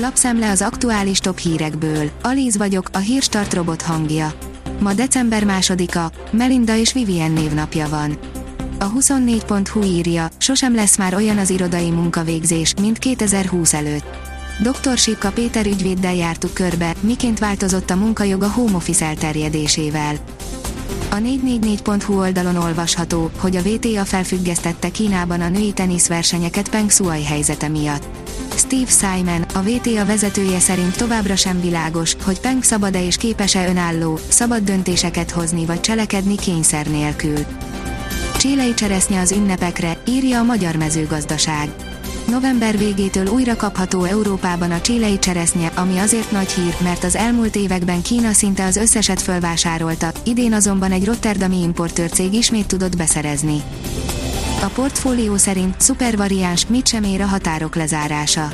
Lapszemle az aktuális top hírekből. Alíz vagyok, a hírstart robot hangja. Ma december másodika, Melinda és Vivien névnapja van. A 24.hu írja, sosem lesz már olyan az irodai munkavégzés, mint 2020 előtt. Dr. Sipka Péter ügyvéddel jártuk körbe, miként változott a munkajog a home office elterjedésével. A 444.hu oldalon olvasható, hogy a VTA felfüggesztette Kínában a női teniszversenyeket Peng Shuai helyzete miatt. Steve Simon, a VTA vezetője szerint továbbra sem világos, hogy Peng szabad-e és képes-e önálló, szabad döntéseket hozni vagy cselekedni kényszer nélkül. Csílei cseresznye az ünnepekre, írja a Magyar Mezőgazdaság. November végétől újra kapható Európában a csílei cseresznye, ami azért nagy hír, mert az elmúlt években Kína szinte az összeset fölvásárolta, idén azonban egy rotterdami importőrcég ismét tudott beszerezni. A portfólió szerint szupervariáns mit sem ér a határok lezárása.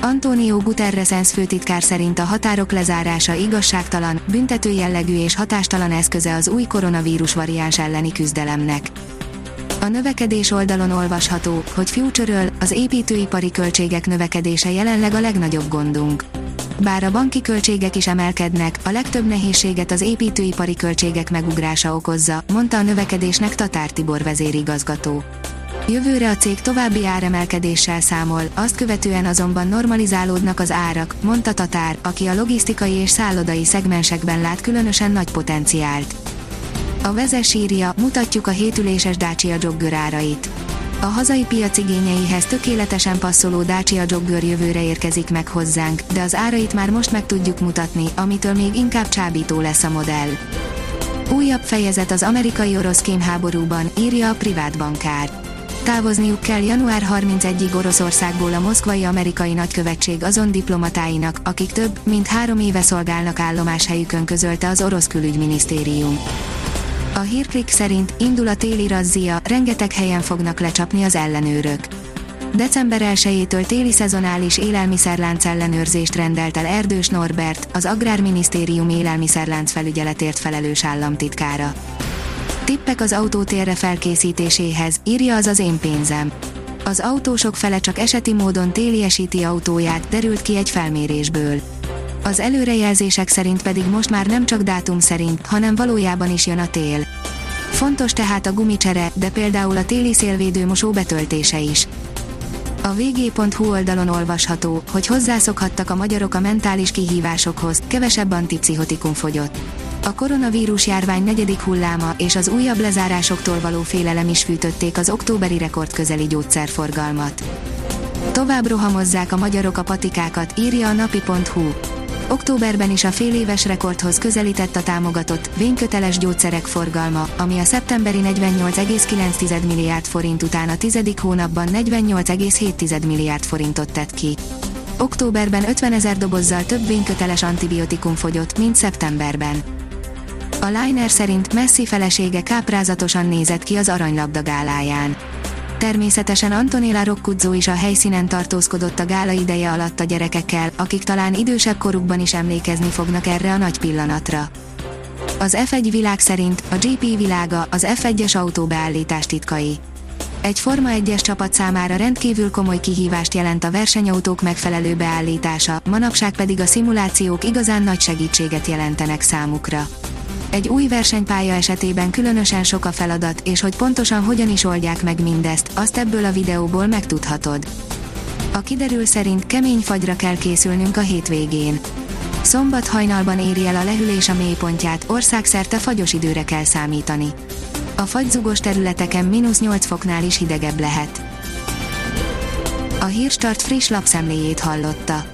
Antonio Guterres ENSZ főtitkár szerint a határok lezárása igazságtalan, büntető jellegű és hatástalan eszköze az új koronavírus variáns elleni küzdelemnek. A növekedés oldalon olvasható, hogy future az építőipari költségek növekedése jelenleg a legnagyobb gondunk. Bár a banki költségek is emelkednek, a legtöbb nehézséget az építőipari költségek megugrása okozza, mondta a növekedésnek Tatár Tibor vezérigazgató. Jövőre a cég további áremelkedéssel számol, azt követően azonban normalizálódnak az árak, mondta Tatár, aki a logisztikai és szállodai szegmensekben lát különösen nagy potenciált. A vezes írja, mutatjuk a hétüléses Dacia Jogger árait. A hazai piac igényeihez tökéletesen passzoló Dacia Jogger jövőre érkezik meg hozzánk, de az árait már most meg tudjuk mutatni, amitől még inkább csábító lesz a modell. Újabb fejezet az amerikai-orosz kémháborúban, írja a privát bankár. Távozniuk kell január 31-ig Oroszországból a moszkvai amerikai nagykövetség azon diplomatáinak, akik több, mint három éve szolgálnak állomáshelyükön közölte az orosz külügyminisztérium. A hírklik szerint indul a téli razzia, rengeteg helyen fognak lecsapni az ellenőrök. December 1-től téli szezonális élelmiszerlánc ellenőrzést rendelt el Erdős Norbert, az Agrárminisztérium élelmiszerlánc felügyeletért felelős államtitkára. Tippek az autótérre felkészítéséhez, írja az az én pénzem. Az autósok fele csak eseti módon téliesíti autóját, derült ki egy felmérésből. Az előrejelzések szerint pedig most már nem csak dátum szerint, hanem valójában is jön a tél. Fontos tehát a gumicsere, de például a téli szélvédő mosó betöltése is. A vg.hu oldalon olvasható, hogy hozzászokhattak a magyarok a mentális kihívásokhoz, kevesebb antipszichotikum fogyott. A koronavírus járvány negyedik hulláma és az újabb lezárásoktól való félelem is fűtötték az októberi rekord közeli gyógyszerforgalmat. Tovább rohamozzák a magyarok a patikákat, írja a napi.hu. Októberben is a féléves rekordhoz közelített a támogatott, vényköteles gyógyszerek forgalma, ami a szeptemberi 48,9 milliárd forint után a tizedik hónapban 48,7 milliárd forintot tett ki. Októberben 50 ezer dobozzal több vényköteles antibiotikum fogyott, mint szeptemberben. A Liner szerint Messi felesége káprázatosan nézett ki az aranylabda gáláján. Természetesen Antonella Roccuzzó is a helyszínen tartózkodott a gála ideje alatt a gyerekekkel, akik talán idősebb korukban is emlékezni fognak erre a nagy pillanatra. Az F1 világ szerint a GP világa az F1-es autóbeállítás titkai. Egy Forma 1-es csapat számára rendkívül komoly kihívást jelent a versenyautók megfelelő beállítása, manapság pedig a szimulációk igazán nagy segítséget jelentenek számukra. Egy új versenypálya esetében különösen sok a feladat, és hogy pontosan hogyan is oldják meg mindezt, azt ebből a videóból megtudhatod. A kiderül szerint kemény fagyra kell készülnünk a hétvégén. Szombat hajnalban éri el a lehűlés a mélypontját, országszerte fagyos időre kell számítani. A fagyzugos területeken mínusz 8 foknál is hidegebb lehet. A Hírstart friss lapszemléjét hallotta.